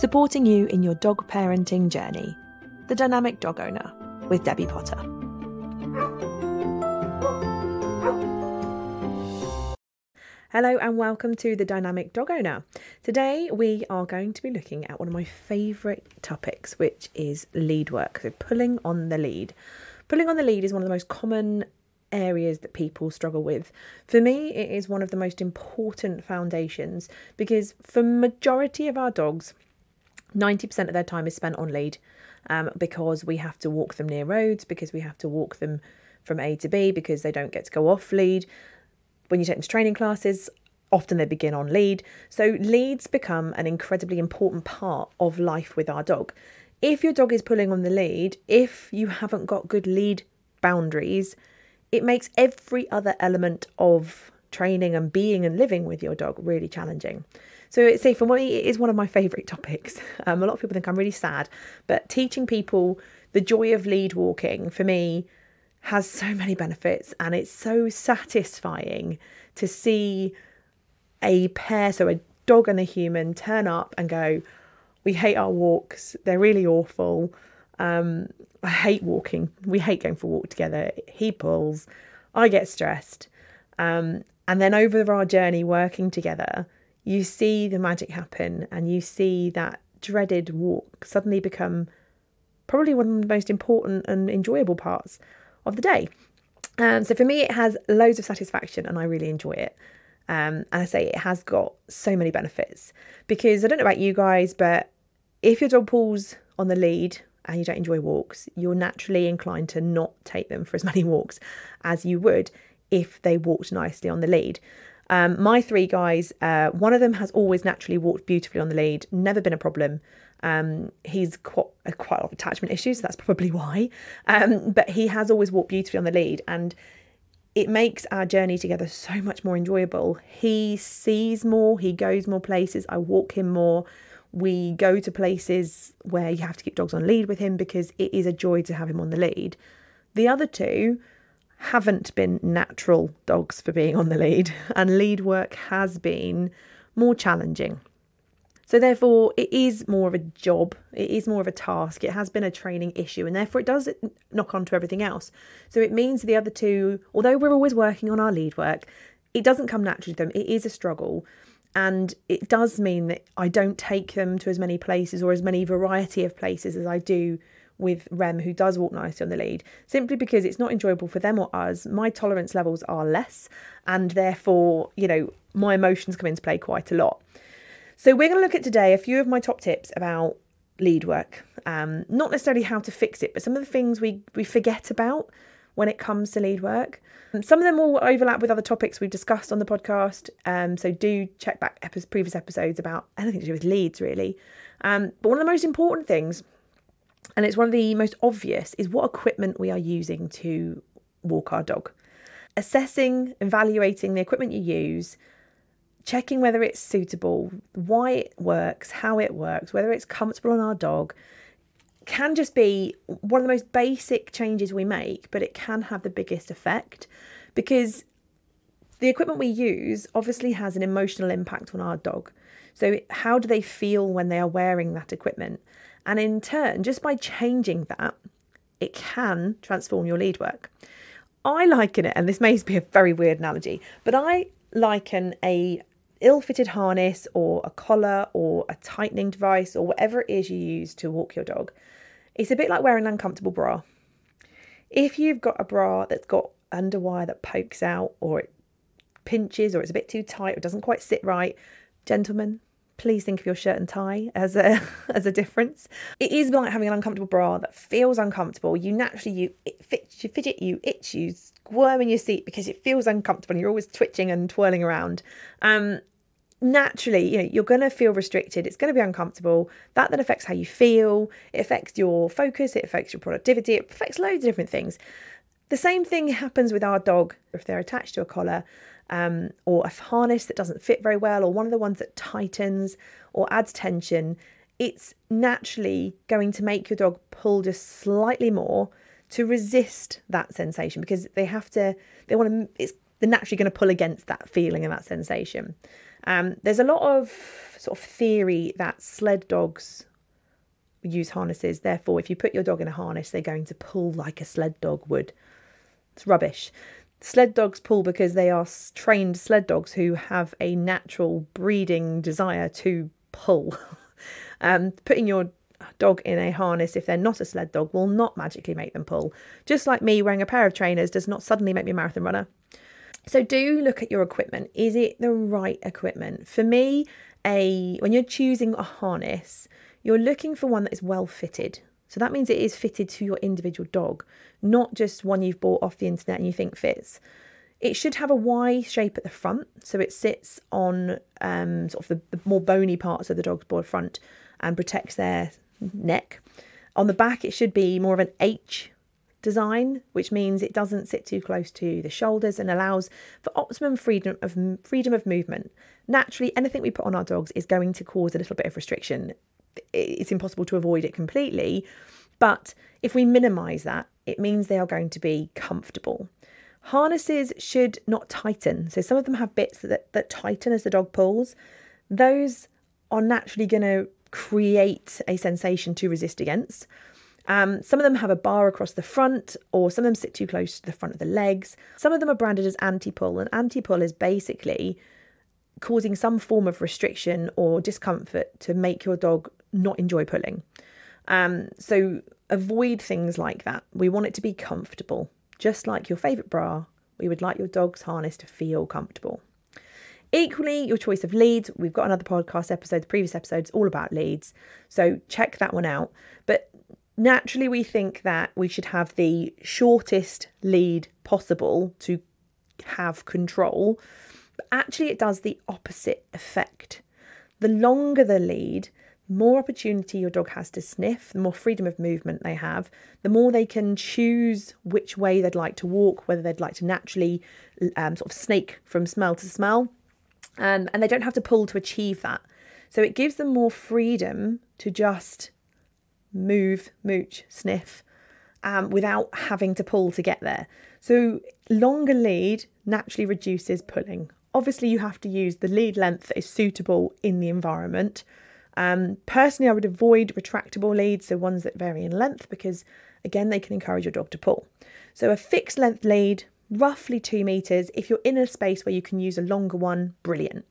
supporting you in your dog parenting journey. The Dynamic Dog Owner with Debbie Potter. Hello and welcome to the Dynamic Dog Owner. Today we are going to be looking at one of my favourite topics, which is lead work. So, pulling on the lead. Pulling on the lead is one of the most common areas that people struggle with. For me, it is one of the most important foundations because for majority of our dogs, 90% of their time is spent on lead um, because we have to walk them near roads, because we have to walk them from A to B, because they don't get to go off lead when you take them to training classes, often they begin on lead. So leads become an incredibly important part of life with our dog. If your dog is pulling on the lead, if you haven't got good lead boundaries, it makes every other element of training and being and living with your dog really challenging. So, say for me, it is one of my favourite topics. Um, a lot of people think I'm really sad, but teaching people the joy of lead walking for me has so many benefits and it's so satisfying to see a pair, so a dog and a human, turn up and go, We hate our walks, they're really awful. Um, I hate walking. We hate going for a walk together. He pulls, I get stressed. Um, and then over our journey working together, you see the magic happen and you see that dreaded walk suddenly become probably one of the most important and enjoyable parts of the day. Um, so for me, it has loads of satisfaction and I really enjoy it. Um, and I say it has got so many benefits because I don't know about you guys, but if your dog pulls on the lead and you don't enjoy walks, you're naturally inclined to not take them for as many walks as you would if they walked nicely on the lead. Um, my three guys, uh, one of them has always naturally walked beautifully on the lead, never been a problem. Um, he's quite, uh, quite a lot of attachment issues, so that's probably why. Um, but he has always walked beautifully on the lead, and it makes our journey together so much more enjoyable. He sees more, he goes more places. I walk him more. We go to places where you have to keep dogs on lead with him because it is a joy to have him on the lead. The other two haven't been natural dogs for being on the lead, and lead work has been more challenging. So, therefore, it is more of a job, it is more of a task, it has been a training issue, and therefore it does knock on to everything else. So, it means the other two, although we're always working on our lead work, it doesn't come naturally to them, it is a struggle. And it does mean that I don't take them to as many places or as many variety of places as I do with Rem, who does walk nicely on the lead, simply because it's not enjoyable for them or us. My tolerance levels are less, and therefore, you know, my emotions come into play quite a lot. So, we're going to look at today a few of my top tips about lead work. Um, not necessarily how to fix it, but some of the things we, we forget about when it comes to lead work. And some of them will overlap with other topics we've discussed on the podcast. Um, so, do check back epi- previous episodes about anything to do with leads, really. Um, but one of the most important things, and it's one of the most obvious, is what equipment we are using to walk our dog. Assessing, evaluating the equipment you use checking whether it's suitable, why it works, how it works, whether it's comfortable on our dog can just be one of the most basic changes we make, but it can have the biggest effect because the equipment we use obviously has an emotional impact on our dog. So, how do they feel when they are wearing that equipment? And in turn, just by changing that, it can transform your lead work. I liken it, and this may be a very weird analogy, but I liken a ill fitted harness or a collar or a tightening device or whatever it is you use to walk your dog. It's a bit like wearing an uncomfortable bra. If you've got a bra that's got underwire that pokes out or it pinches or it's a bit too tight or doesn't quite sit right, gentlemen, please think of your shirt and tie as a as a difference. It is like having an uncomfortable bra that feels uncomfortable. You naturally you it fits, you fidget, you itch, you squirm in your seat because it feels uncomfortable and you're always twitching and twirling around. Um, naturally, you know, you're going to feel restricted. It's going to be uncomfortable. That then affects how you feel. It affects your focus. It affects your productivity. It affects loads of different things. The same thing happens with our dog if they're attached to a collar um, or a harness that doesn't fit very well, or one of the ones that tightens or adds tension. It's naturally going to make your dog pull just slightly more to resist that sensation because they have to, they want to, it's, they're naturally going to pull against that feeling and that sensation. Um, there's a lot of sort of theory that sled dogs use harnesses. Therefore, if you put your dog in a harness, they're going to pull like a sled dog would. It's rubbish. Sled dogs pull because they are trained sled dogs who have a natural breeding desire to pull. um, putting your dog in a harness, if they're not a sled dog, will not magically make them pull. Just like me wearing a pair of trainers does not suddenly make me a marathon runner. So do look at your equipment. Is it the right equipment? For me, a when you're choosing a harness, you're looking for one that is well fitted. So that means it is fitted to your individual dog, not just one you've bought off the internet and you think fits. It should have a Y shape at the front, so it sits on um, sort of the, the more bony parts of the dog's body front and protects their neck. On the back, it should be more of an H design, which means it doesn't sit too close to the shoulders and allows for optimum freedom of freedom of movement. Naturally, anything we put on our dogs is going to cause a little bit of restriction. It's impossible to avoid it completely, but if we minimize that, it means they are going to be comfortable. Harnesses should not tighten. So some of them have bits that, that tighten as the dog pulls. Those are naturally going to create a sensation to resist against. Um, some of them have a bar across the front, or some of them sit too close to the front of the legs. Some of them are branded as anti pull, and anti pull is basically causing some form of restriction or discomfort to make your dog not enjoy pulling. Um, so avoid things like that. We want it to be comfortable. Just like your favourite bra, we would like your dog's harness to feel comfortable. Equally, your choice of leads. We've got another podcast episode, the previous episode is all about leads. So check that one out. But naturally, we think that we should have the shortest lead possible to have control. But actually, it does the opposite effect. The longer the lead, more opportunity your dog has to sniff, the more freedom of movement they have, the more they can choose which way they'd like to walk, whether they'd like to naturally um, sort of snake from smell to smell um, and they don't have to pull to achieve that. So it gives them more freedom to just move, mooch, sniff um, without having to pull to get there. So longer lead naturally reduces pulling. Obviously, you have to use the lead length that is suitable in the environment. Um, personally, I would avoid retractable leads, so ones that vary in length, because again, they can encourage your dog to pull. So a fixed length lead roughly two meters. If you're in a space where you can use a longer one, brilliant.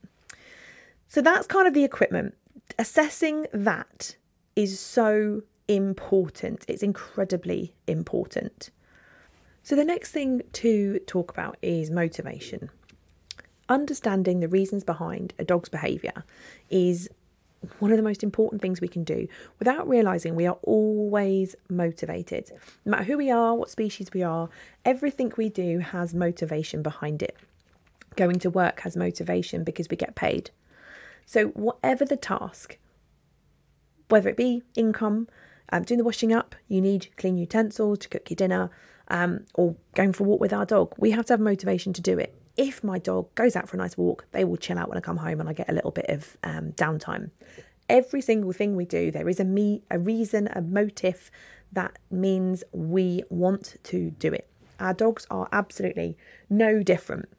So that's kind of the equipment. Assessing that is so important. It's incredibly important. So, the next thing to talk about is motivation. Understanding the reasons behind a dog's behaviour is one of the most important things we can do without realizing we are always motivated. No matter who we are, what species we are, everything we do has motivation behind it. Going to work has motivation because we get paid. So, whatever the task, whether it be income, um, doing the washing up, you need clean utensils to cook your dinner, um, or going for a walk with our dog, we have to have motivation to do it if my dog goes out for a nice walk, they will chill out when I come home and I get a little bit of um, downtime. Every single thing we do, there is a me, a reason, a motive that means we want to do it. Our dogs are absolutely no different.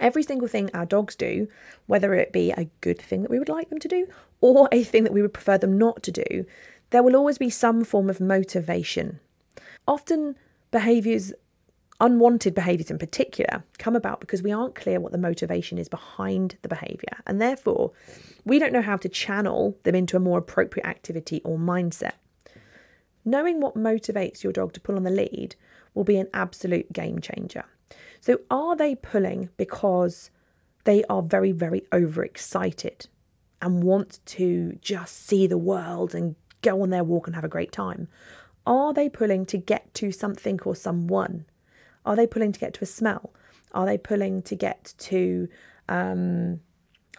Every single thing our dogs do, whether it be a good thing that we would like them to do or a thing that we would prefer them not to do, there will always be some form of motivation. Often, behaviours unwanted behaviours in particular come about because we aren't clear what the motivation is behind the behaviour, and therefore we don't know how to channel them into a more appropriate activity or mindset. Knowing what motivates your dog to pull on the lead will be an absolute game changer. So, are they pulling because they are very, very overexcited and want to just see the world and go on their walk and have a great time? Are they pulling to get to something or someone? Are they pulling to get to a smell? Are they pulling to get to um,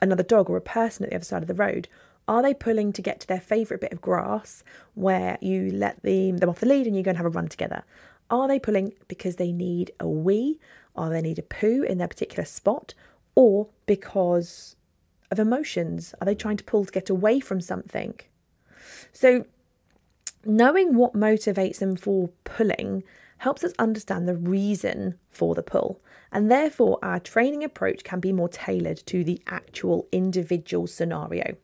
another dog or a person at the other side of the road? Are they pulling to get to their favourite bit of grass where you let them, them off the lead and you go and have a run together? Are they pulling because they need a wee? Or they need a poo in their particular spot? Or because of emotions? Are they trying to pull to get away from something? So, knowing what motivates them for pulling helps us understand the reason for the pull, and therefore our training approach can be more tailored to the actual individual scenario.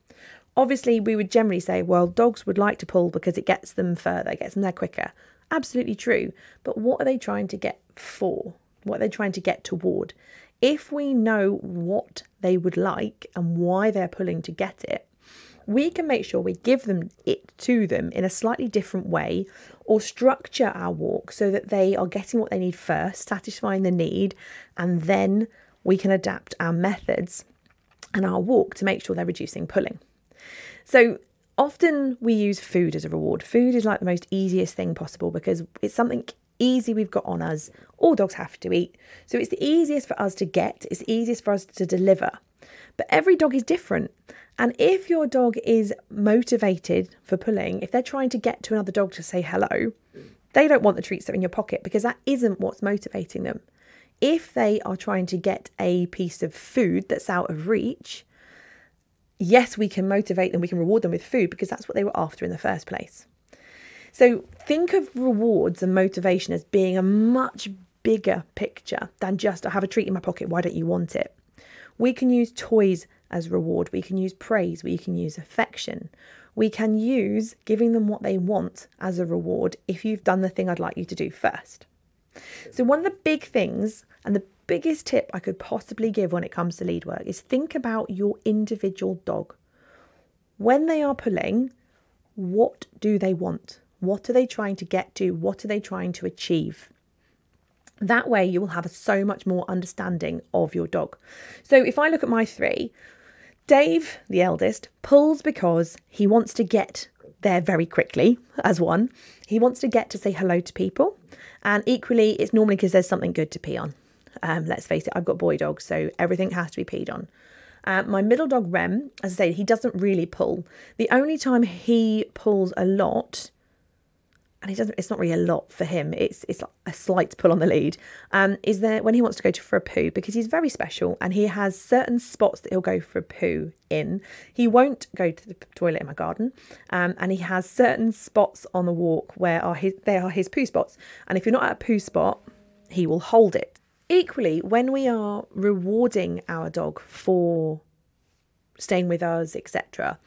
Obviously, we would generally say, well, dogs would like to pull because it gets them further, gets them there quicker. Absolutely true. But what are they trying to get for? What are they trying to get toward? If we know what they would like and why they're pulling to get it, we can make sure we give them it to them in a slightly different way or structure our walk so that they are getting what they need first, satisfying the need, and then we can adapt our methods and our walk to make sure they're reducing pulling. So often we use food as a reward. Food is like the most easiest thing possible because it's something easy we've got on us. All dogs have to eat. So it's the easiest for us to get, it's the easiest for us to deliver. But every dog is different. And if your dog is motivated for pulling, if they're trying to get to another dog to say hello, they don't want the treats that are in your pocket because that isn't what's motivating them. If they are trying to get a piece of food that's out of reach, yes, we can motivate them, we can reward them with food because that's what they were after in the first place. So think of rewards and motivation as being a much bigger picture than just I have a treat in my pocket, why don't you want it? We can use toys as reward, we can use praise, we can use affection. We can use giving them what they want as a reward if you've done the thing I'd like you to do first. So, one of the big things and the biggest tip I could possibly give when it comes to lead work is think about your individual dog. When they are pulling, what do they want? What are they trying to get to? What are they trying to achieve? That way, you will have so much more understanding of your dog. So, if I look at my three, Dave, the eldest, pulls because he wants to get there very quickly, as one. He wants to get to say hello to people. And equally, it's normally because there's something good to pee on. Um, let's face it, I've got boy dogs, so everything has to be peed on. Uh, my middle dog, Rem, as I say, he doesn't really pull. The only time he pulls a lot and he doesn't it's not really a lot for him. It's it's a slight pull on the lead. Um is there when he wants to go to for a poo because he's very special and he has certain spots that he'll go for a poo in. He won't go to the toilet in my garden um and he has certain spots on the walk where are his they are his poo spots. And if you're not at a poo spot he will hold it. Equally when we are rewarding our dog for staying with us etc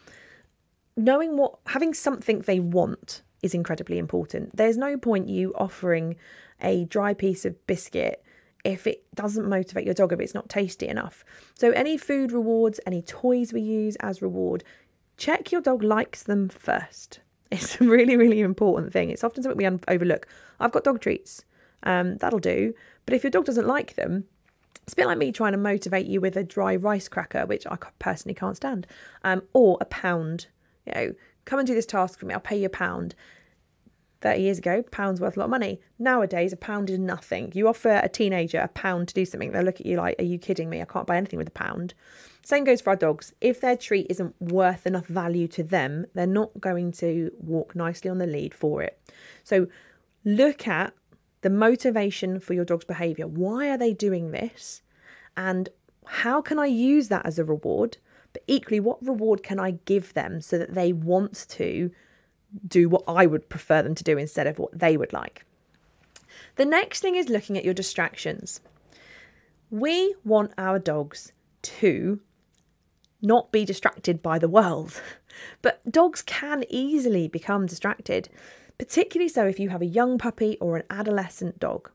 knowing what having something they want is incredibly important. There's no point you offering a dry piece of biscuit if it doesn't motivate your dog, if it's not tasty enough. So, any food rewards, any toys we use as reward, check your dog likes them first. It's a really, really important thing. It's often something we overlook. I've got dog treats, um, that'll do. But if your dog doesn't like them, it's a bit like me trying to motivate you with a dry rice cracker, which I personally can't stand, um, or a pound. You know, come and do this task for me, I'll pay you a pound. 30 years ago, pound's worth a lot of money. Nowadays, a pound is nothing. You offer a teenager a pound to do something, they'll look at you like, Are you kidding me? I can't buy anything with a pound. Same goes for our dogs. If their treat isn't worth enough value to them, they're not going to walk nicely on the lead for it. So look at the motivation for your dog's behaviour. Why are they doing this? And how can I use that as a reward? But equally, what reward can I give them so that they want to do what I would prefer them to do instead of what they would like? The next thing is looking at your distractions. We want our dogs to not be distracted by the world, but dogs can easily become distracted, particularly so if you have a young puppy or an adolescent dog,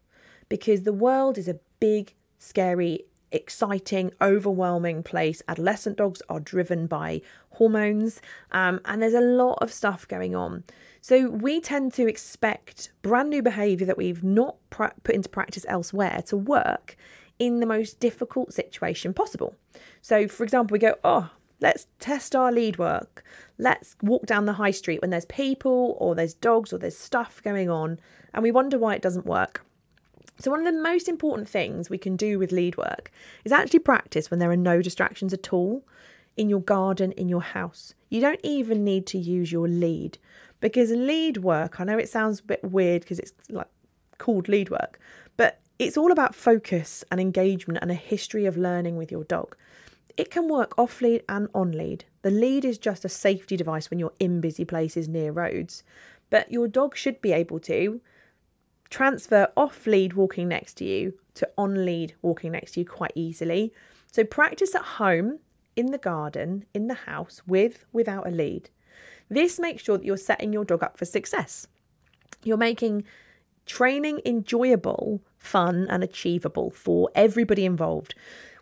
because the world is a big, scary, exciting, overwhelming place. Adolescent dogs are driven by hormones, um, and there's a lot of stuff going on. So we tend to expect brand new behaviour that we've not put into practice elsewhere to work in the most difficult situation possible. So, for example, we go, oh, let's test our lead work. Let's walk down the high street when there's people or there's dogs or there's stuff going on, and we wonder why it doesn't work. So, one of the most important things we can do with lead work is actually practice when there are no distractions at all in your garden, in your house. You don't even need to use your lead because lead work, I know it sounds a bit weird because it's like called lead work, but it's all about focus and engagement and a history of learning with your dog. It can work off lead and on lead. The lead is just a safety device when you're in busy places near roads, but your dog should be able to transfer off lead walking next to you to on lead walking next to you quite easily. So practice at home, in the garden, in the house, with, without a lead. This makes sure that you're setting your dog up for success. You're making training enjoyable, fun, and achievable for everybody involved.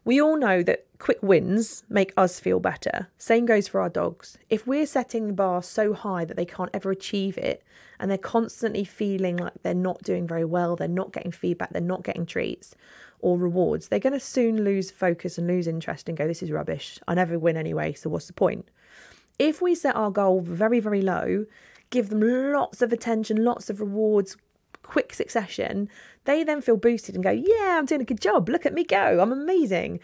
We all know that quick wins make us feel better. Same goes for our dogs. If we're setting the bar so high that they can't ever achieve it and they're constantly feeling like they're not doing very well, they're not getting feedback, they're not getting treats or rewards, they're going to soon lose focus and lose interest and go, This is rubbish. I never win anyway, so what's the point? If we set our goal very, very low, give them lots of attention, lots of rewards, quick succession, they then feel boosted and go, Yeah, I'm doing a good job. Look at me go. I'm amazing.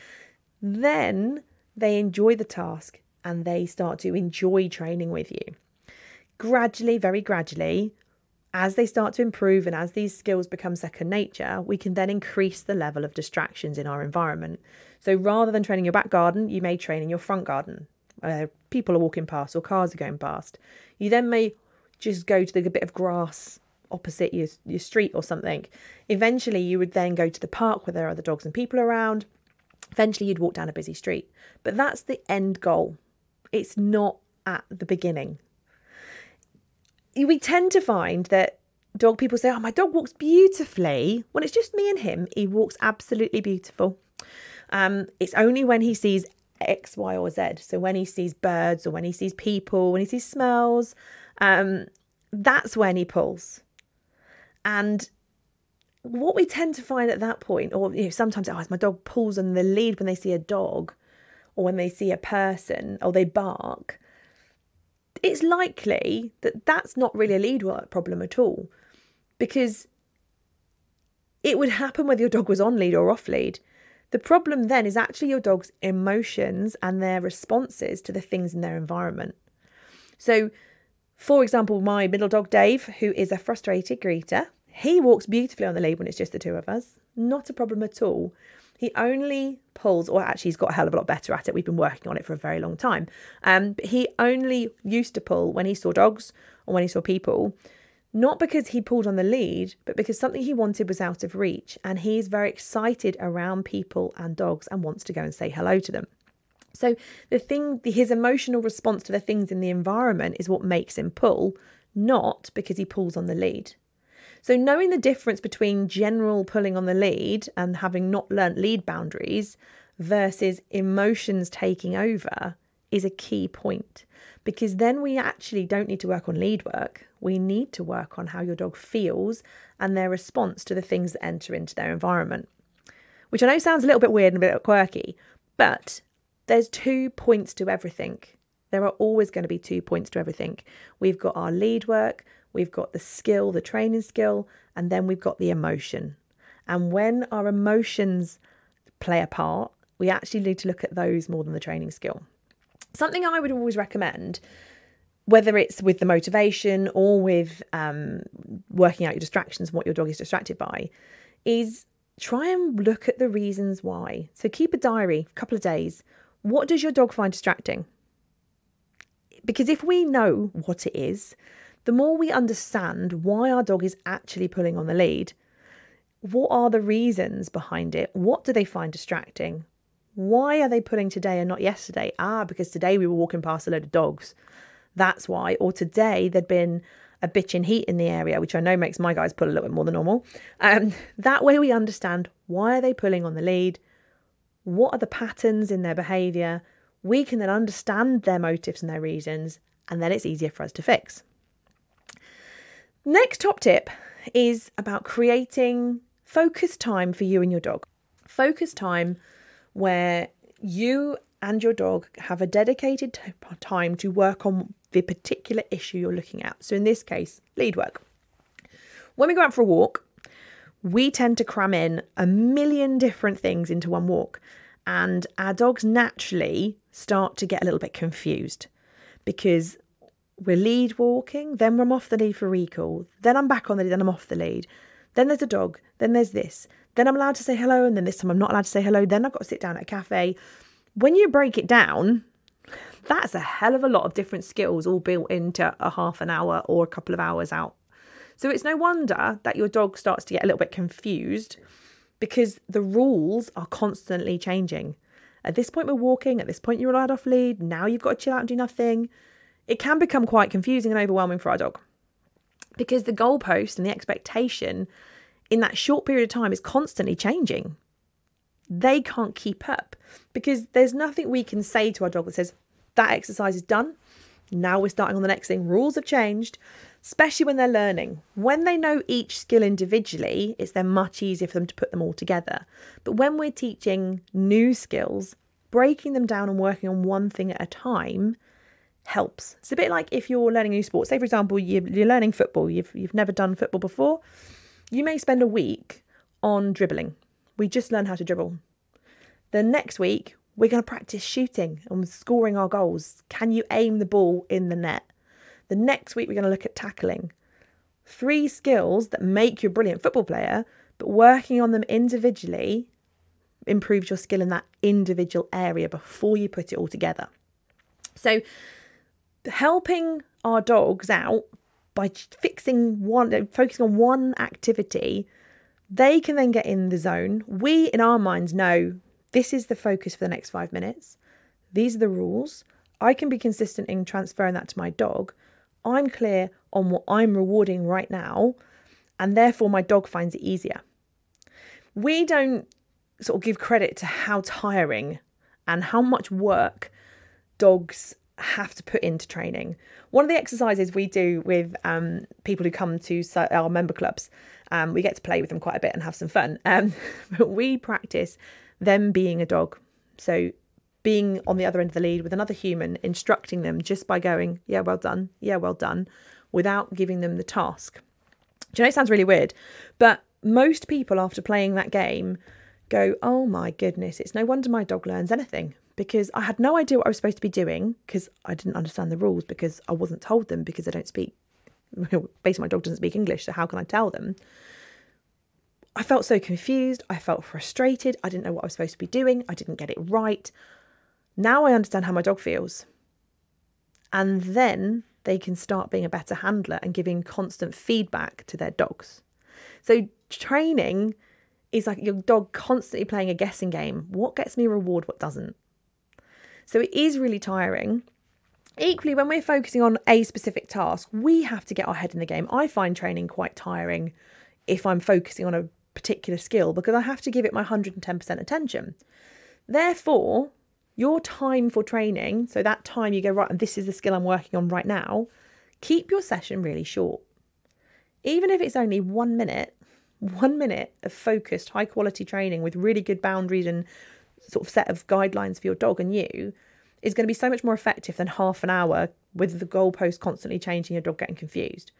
Then they enjoy the task and they start to enjoy training with you. Gradually, very gradually, as they start to improve and as these skills become second nature, we can then increase the level of distractions in our environment. So rather than training your back garden, you may train in your front garden. Uh, people are walking past or cars are going past. You then may just go to the bit of grass opposite your, your street or something. Eventually, you would then go to the park where there are other dogs and people around. Eventually, you'd walk down a busy street. But that's the end goal. It's not at the beginning. We tend to find that dog people say, Oh, my dog walks beautifully. When it's just me and him, he walks absolutely beautiful. Um, it's only when he sees X, Y, or Z. So when he sees birds or when he sees people, when he sees smells, um, that's when he pulls. And what we tend to find at that point, or you know, sometimes oh, my dog pulls on the lead when they see a dog, or when they see a person, or they bark. It's likely that that's not really a lead work problem at all, because it would happen whether your dog was on lead or off lead. The problem then is actually your dog's emotions and their responses to the things in their environment. So for example, my middle dog Dave, who is a frustrated greeter, he walks beautifully on the lead when it's just the two of us. Not a problem at all. He only pulls, or actually, he's got a hell of a lot better at it. We've been working on it for a very long time. Um, but he only used to pull when he saw dogs or when he saw people, not because he pulled on the lead, but because something he wanted was out of reach. And he's very excited around people and dogs and wants to go and say hello to them. So the thing, his emotional response to the things in the environment is what makes him pull, not because he pulls on the lead. So knowing the difference between general pulling on the lead and having not learnt lead boundaries versus emotions taking over is a key point because then we actually don't need to work on lead work. We need to work on how your dog feels and their response to the things that enter into their environment. Which I know sounds a little bit weird and a bit quirky, but there's two points to everything. There are always going to be two points to everything. We've got our lead work, we've got the skill, the training skill, and then we've got the emotion. And when our emotions play a part, we actually need to look at those more than the training skill. Something I would always recommend, whether it's with the motivation or with um, working out your distractions and what your dog is distracted by, is try and look at the reasons why. So keep a diary, a couple of days. What does your dog find distracting? Because if we know what it is, the more we understand why our dog is actually pulling on the lead, what are the reasons behind it? What do they find distracting? Why are they pulling today and not yesterday? Ah, because today we were walking past a load of dogs. That's why. Or today there'd been a bitch in heat in the area, which I know makes my guys pull a little bit more than normal. Um, that way we understand why are they pulling on the lead? what are the patterns in their behaviour, we can then understand their motives and their reasons, and then it's easier for us to fix. Next top tip is about creating focus time for you and your dog. Focus time where you and your dog have a dedicated time to work on the particular issue you're looking at. So, in this case, lead work. When we go out for a walk, we tend to cram in a million different things into one walk. And our dogs naturally start to get a little bit confused because we're lead walking, then I'm off the lead for recall, then I'm back on the lead, then I'm off the lead. Then there's a dog, then there's this, then I'm allowed to say hello, and then this time I'm not allowed to say hello, then I've got to sit down at a cafe. When you break it down, that's a hell of a lot of different skills all built into a half an hour or a couple of hours out So it's no wonder that your dog starts to get a little bit confused because the rules are constantly changing. At this point, we're walking, at this point, you're allowed off lead, now you've got to chill out and do nothing. It can become quite confusing and overwhelming for our dog because the goalpost and the expectation in that short period of time is constantly changing. They can't keep up because there's nothing we can say to our dog that says, that exercise is done. Now we're starting on the next thing. Rules have changed, especially when they're learning. When they know each skill individually, it's then much easier for them to put them all together. But when we're teaching new skills, breaking them down and working on one thing at a time helps. It's a bit like if you're learning a new sport. Say, for example, you're learning football. You've you've never done football before. You may spend a week on dribbling. We just learn how to dribble. The next week, we're going to practice shooting and scoring our goals. Can you aim the ball in the net? The next week, we're going to look at tackling. Three skills that make you a brilliant football player, but working on them individually improves your skill in that individual area before you put it all together. So, helping our dogs out by fixing one, focusing on one activity, they can then get in the zone. We, in our minds, know this is the focus for the next five minutes. These are the rules. I can be consistent in transferring that to my dog. I'm clear on what I'm rewarding right now, and therefore my dog finds it easier. We don't sort of give credit to how tiring and how much work dogs have to put into training. One of the exercises we do with um, people who come to our member clubs, um, we get to play with them quite a bit and have some fun. Um, but we practice them being a dog. So being on the other end of the lead with another human, instructing them just by going, yeah, well done, yeah, well done, without giving them the task. Do you know it sounds really weird? But most people, after playing that game, go, oh my goodness, it's no wonder my dog learns anything because I had no idea what I was supposed to be doing because I didn't understand the rules because I wasn't told them because I don't speak. Basically, my dog doesn't speak English, so how can I tell them? I felt so confused. I felt frustrated. I didn't know what I was supposed to be doing. I didn't get it right. Now I understand how my dog feels. And then they can start being a better handler and giving constant feedback to their dogs. So, training is like your dog constantly playing a guessing game. What gets me reward, what doesn't? So, it is really tiring. Equally, when we're focusing on a specific task, we have to get our head in the game. I find training quite tiring if I'm focusing on a particular skill because I have to give it my 110% attention. Therefore, your time for training, so that time you go, right, and this is the skill I'm working on right now, keep your session really short. Even if it's only one minute, one minute of focused, high quality training with really good boundaries and sort of set of guidelines for your dog and you is going to be so much more effective than half an hour with the goalpost constantly changing, your dog getting confused.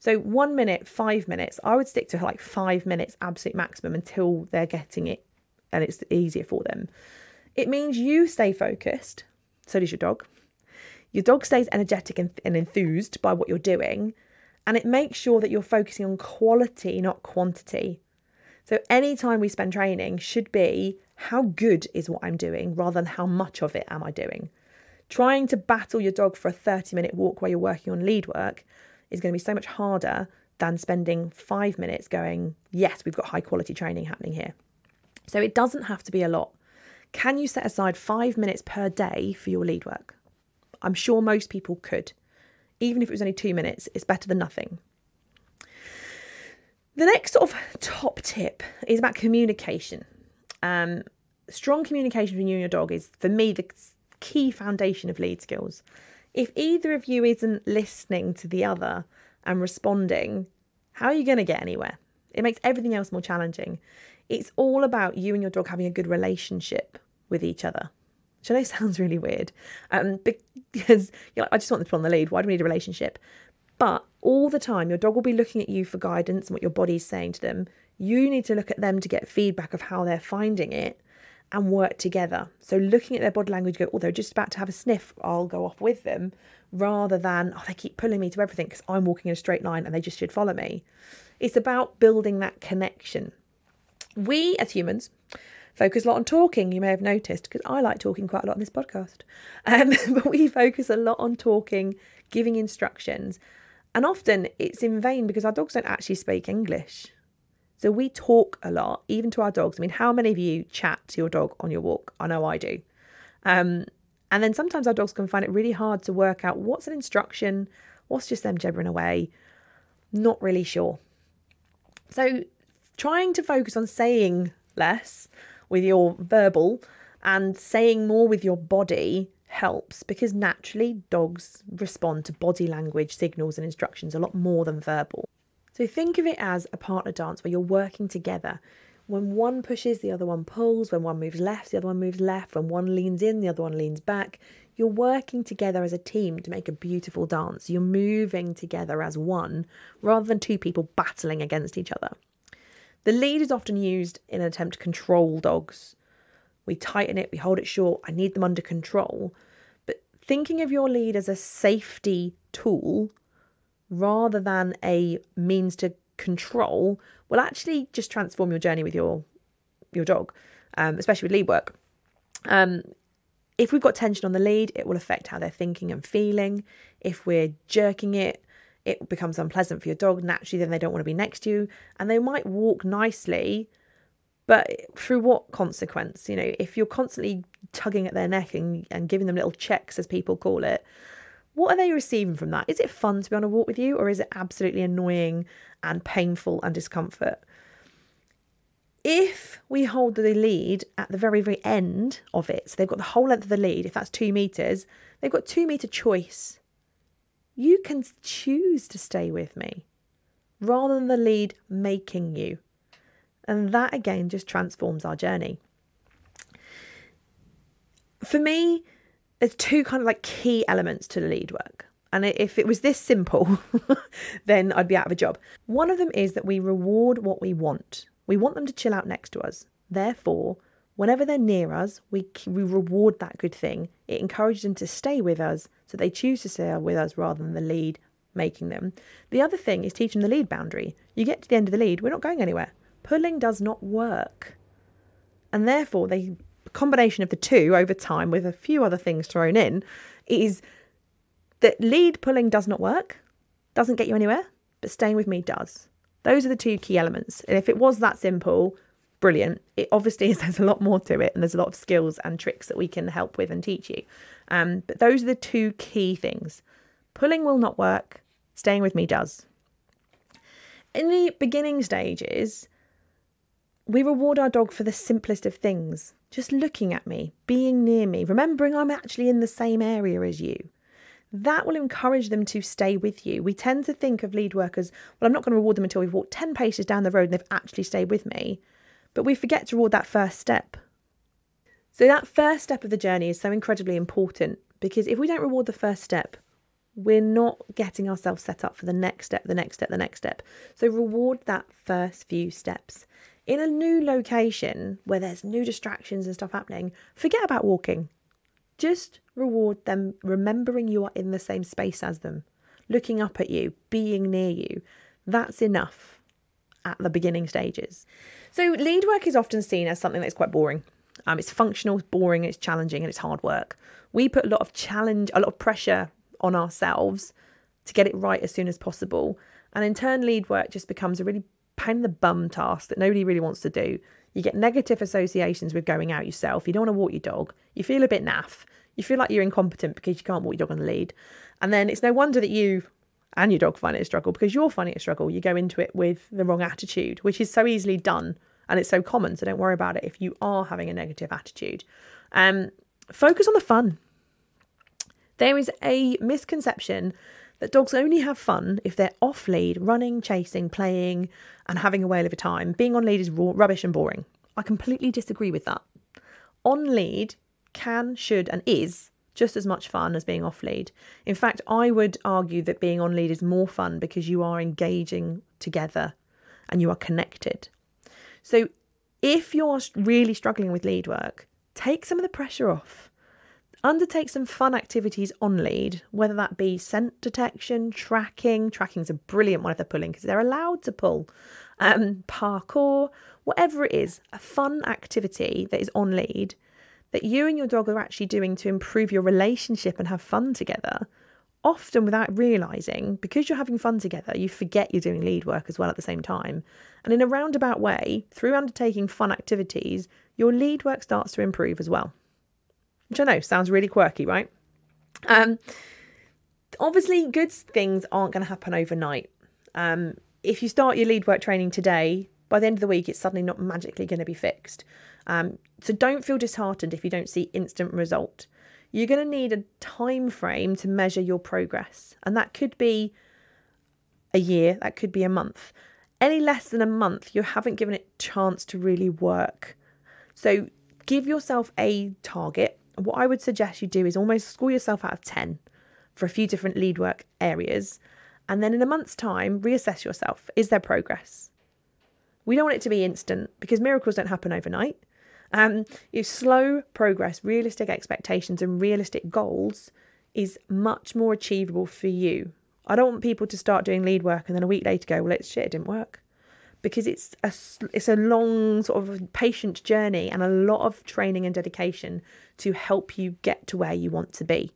So one minute, five minutes, I would stick to like five minutes absolute maximum until they're getting it and it's easier for them. It means you stay focused, so does your dog. Your dog stays energetic and, and enthused by what you're doing, and it makes sure that you're focusing on quality, not quantity. So, any time we spend training should be how good is what I'm doing rather than how much of it am I doing. Trying to battle your dog for a 30 minute walk while you're working on lead work is going to be so much harder than spending five minutes going, yes, we've got high quality training happening here. So it doesn't have to be a lot. Can you set aside five minutes per day for your lead work? I'm sure most people could. Even if it was only two minutes, it's better than nothing. The next sort of top tip is about communication. Um, strong communication between you and your dog is, for me, the key foundation of lead skills if either of you isn't listening to the other and responding, how are you going to get anywhere? It makes everything else more challenging. It's all about you and your dog having a good relationship with each other. Which I know sounds really weird, um, because you're like, I just want them to put on the lead. Why do we need a relationship? But all the time, your dog will be looking at you for guidance and what your body's saying to them. You need to look at them to get feedback of how they're finding it and work together. So looking at their body language, go, oh, they're just about to have a sniff, I'll go off with them, rather than, oh, they keep pulling me to everything because I'm walking in a straight line and they just should follow me. It's about building that connection. We as humans focus a lot on talking, you may have noticed, because I like talking quite a lot on this podcast. Um, but we focus a lot on talking, giving instructions. And often it's in vain because our dogs don't actually speak English. So we talk a lot, even to our dogs. I mean, how many of you chat to your dog on your walk? I know I do. Um, and then sometimes our dogs can find it really hard to work out what's an instruction, what's just them jabbering away. Not really sure. So trying to focus on saying less with your verbal and saying more with your body helps because naturally dogs respond to body language signals and instructions a lot more than verbal. So think of it as a partner dance where you're working together. When one pushes, the other one pulls. When one moves left, the other one moves left. When one leans in, the other one leans back. You're working together as a team to make a beautiful dance. You're moving together as one rather than two people battling against each other. The lead is often used in an attempt to control dogs. We tighten it, we hold it short, I need them under control. But thinking of your lead as a safety tool rather than a means to control will actually just transform your journey with your your dog, um, especially with lead work. Um, if we've got tension on the lead, it will affect how they're thinking and feeling. If we're jerking it, it becomes unpleasant for your dog. Naturally, then they don't want to be next to you, and they might walk nicely, but through what consequence? You know, if you're constantly tugging at their neck and, and giving them little checks, as people call it, what are they receiving from that? Is it fun to be on a walk with you, or is it absolutely annoying and painful and discomfort? If we hold the lead at the very, very end of it, so they've got the whole length of the lead, if that's two meters, they've got two meter choice. You can choose to stay with me rather than the lead making you. And that again just transforms our journey. For me, there's two kind of like key elements to the lead work. And if it was this simple, then I'd be out of a job. One of them is that we reward what we want. We want them to chill out next to us. Therefore, whenever they're near us, we, we reward that good thing. It encourages them to stay with us, so they choose to stay with us rather than the lead making them. The other thing is teaching the lead boundary. You get to the end of the lead, we're not going anywhere. Pulling does not work. And therefore, they combination of the two over time with a few other things thrown in is that lead pulling does not work, doesn't get you anywhere, but staying with me does. Those are the two key elements. And if it was that simple, brilliant. It obviously is, there's a lot more to it, and there's a lot of skills and tricks that we can help with and teach you. Um, but those are the two key things. Pulling will not work, staying with me does. In the beginning stages, we reward our dog for the simplest of things just looking at me, being near me, remembering I'm actually in the same area as you. That will encourage them to stay with you. We tend to think of lead workers, well, I'm not going to reward them until we've walked 10 paces down the road and they've actually stayed with me. But we forget to reward that first step. So, that first step of the journey is so incredibly important because if we don't reward the first step, we're not getting ourselves set up for the next step, the next step, the next step. So, reward that first few steps in a new location where there's new distractions and stuff happening, forget about walking. Just reward them remembering you are in the same space as them, looking up at you, being near you. That's enough at the beginning stages. So, lead work is often seen as something that's quite boring. Um, it's functional, it's boring, it's challenging, and it's hard work. We put a lot of challenge, a lot of pressure on ourselves to get it right as soon as possible. And in turn, lead work just becomes a really pain in the bum task that nobody really wants to do. You get negative associations with going out yourself. You don't want to walk your dog. You feel a bit naff. You feel like you're incompetent because you can't walk your dog on the lead. And then it's no wonder that you and your dog find it a struggle because you're finding it a struggle. You go into it with the wrong attitude, which is so easily done and it's so common. So don't worry about it if you are having a negative attitude. Um, focus on the fun. There is a misconception that dogs only have fun if they're off lead, running, chasing, playing, and having a whale of a time. Being on lead is raw, rubbish and boring. I completely disagree with that. On lead can, should, and is just as much fun as being off lead. In fact, I would argue that being on lead is more fun because you are engaging together and you are connected. So if you're really struggling with lead work, take some of the pressure off Undertake some fun activities on lead, whether that be scent detection, tracking. Tracking's a brilliant one if they're pulling because they're allowed to pull. Um, parkour, whatever it is, a fun activity that is on lead that you and your dog are actually doing to improve your relationship and have fun together. often without realizing, because you're having fun together, you forget you're doing lead work as well at the same time. And in a roundabout way, through undertaking fun activities, your lead work starts to improve as well. Which I know sounds really quirky, right? Um, obviously, good things aren't going to happen overnight. Um, if you start your lead work training today, by the end of the week, it's suddenly not magically going to be fixed. Um, so don't feel disheartened if you don't see instant result. You're going to need a time frame to measure your progress, and that could be a year, that could be a month. Any less than a month, you haven't given it chance to really work. So give yourself a target. What I would suggest you do is almost score yourself out of 10 for a few different lead work areas. And then in a month's time, reassess yourself. Is there progress? We don't want it to be instant because miracles don't happen overnight. Um, if slow progress, realistic expectations, and realistic goals is much more achievable for you. I don't want people to start doing lead work and then a week later go, well, it's shit, it didn't work. Because it's a, it's a long, sort of patient journey and a lot of training and dedication to help you get to where you want to be.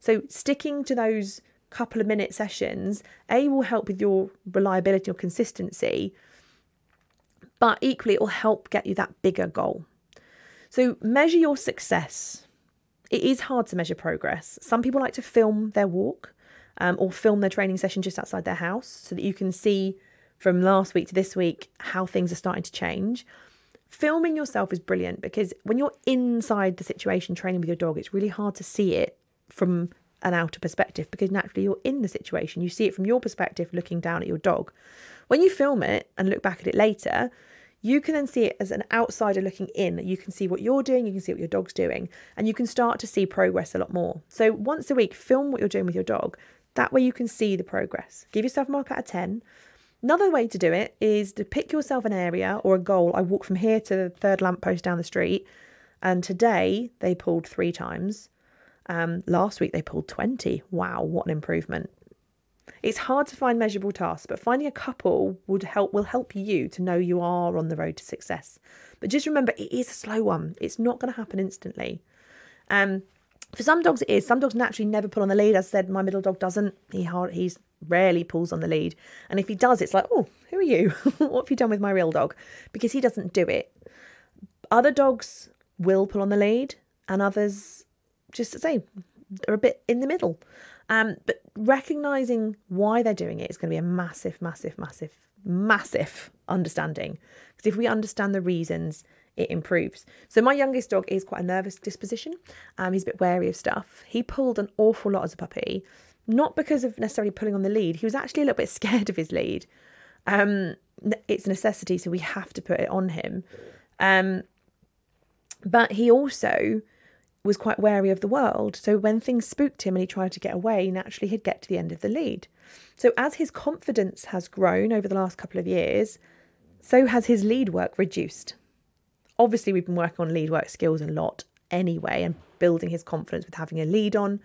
So, sticking to those couple of minute sessions, A, will help with your reliability or consistency, but equally, it will help get you that bigger goal. So, measure your success. It is hard to measure progress. Some people like to film their walk um, or film their training session just outside their house so that you can see from last week to this week how things are starting to change. Filming yourself is brilliant because when you're inside the situation training with your dog, it's really hard to see it from an outer perspective because naturally you're in the situation. You see it from your perspective looking down at your dog. When you film it and look back at it later, you can then see it as an outsider looking in. You can see what you're doing, you can see what your dog's doing, and you can start to see progress a lot more. So once a week, film what you're doing with your dog. That way you can see the progress. Give yourself a mark out of 10. Another way to do it is to pick yourself an area or a goal. I walk from here to the third lamppost down the street, and today they pulled three times. Um, last week they pulled 20. Wow, what an improvement. It's hard to find measurable tasks, but finding a couple would help will help you to know you are on the road to success. But just remember it is a slow one. It's not going to happen instantly. Um for some dogs it is. Some dogs naturally never pull on the lead. As I said, my middle dog doesn't. He hard, he's rarely pulls on the lead. And if he does, it's like, oh, who are you? what have you done with my real dog? Because he doesn't do it. Other dogs will pull on the lead, and others, just to say, are a bit in the middle. Um, but recognizing why they're doing it is going to be a massive, massive, massive, massive understanding. Because if we understand the reasons, it improves. So my youngest dog is quite a nervous disposition. Um, he's a bit wary of stuff. He pulled an awful lot as a puppy, not because of necessarily pulling on the lead. He was actually a little bit scared of his lead. Um, it's a necessity, so we have to put it on him. Um, but he also was quite wary of the world. So when things spooked him and he tried to get away, naturally he'd get to the end of the lead. So as his confidence has grown over the last couple of years, so has his lead work reduced. Obviously, we've been working on lead work skills a lot anyway and building his confidence with having a lead on,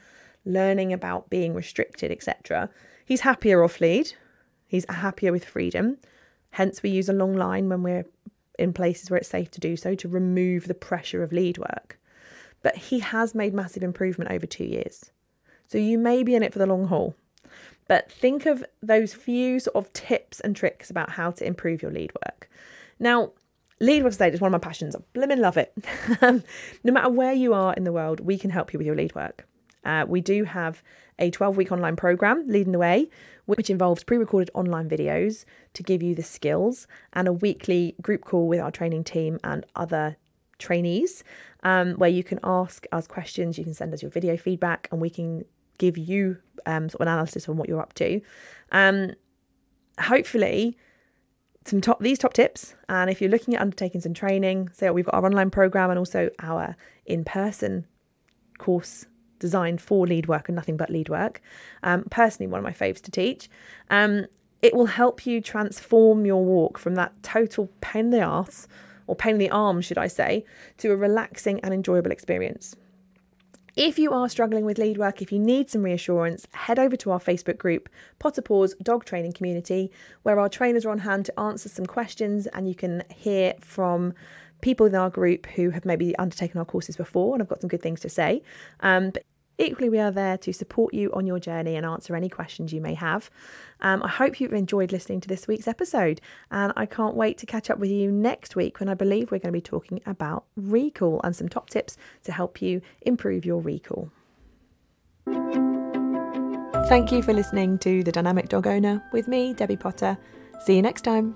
learning about being restricted, etc. He's happier off lead. He's happier with freedom. Hence, we use a long line when we're in places where it's safe to do so to remove the pressure of lead work but he has made massive improvement over two years. So you may be in it for the long haul. But think of those few sort of tips and tricks about how to improve your lead work. Now, lead work state is one of my passions. I blimmin' love it. no matter where you are in the world, we can help you with your lead work. Uh, we do have a 12 week online program, Leading the Way, which involves pre recorded online videos to give you the skills and a weekly group call with our training team and other trainees um, where you can ask us questions, you can send us your video feedback, and we can give you um, sort of analysis on what you're up to. Um, hopefully, some top these top tips, and if you're looking at undertaking some training, so we've got our online program and also our in-person course designed for lead work and nothing but lead work. Um, personally, one of my faves to teach. Um, it will help you transform your walk from that total pain in the ass or pain in the arm, should I say, to a relaxing and enjoyable experience. If you are struggling with lead work, if you need some reassurance, head over to our Facebook group, Potter Paws Dog Training Community, where our trainers are on hand to answer some questions and you can hear from people in our group who have maybe undertaken our courses before and have got some good things to say. Um, but Equally, we are there to support you on your journey and answer any questions you may have. Um, I hope you've enjoyed listening to this week's episode, and I can't wait to catch up with you next week when I believe we're going to be talking about recall and some top tips to help you improve your recall. Thank you for listening to The Dynamic Dog Owner with me, Debbie Potter. See you next time.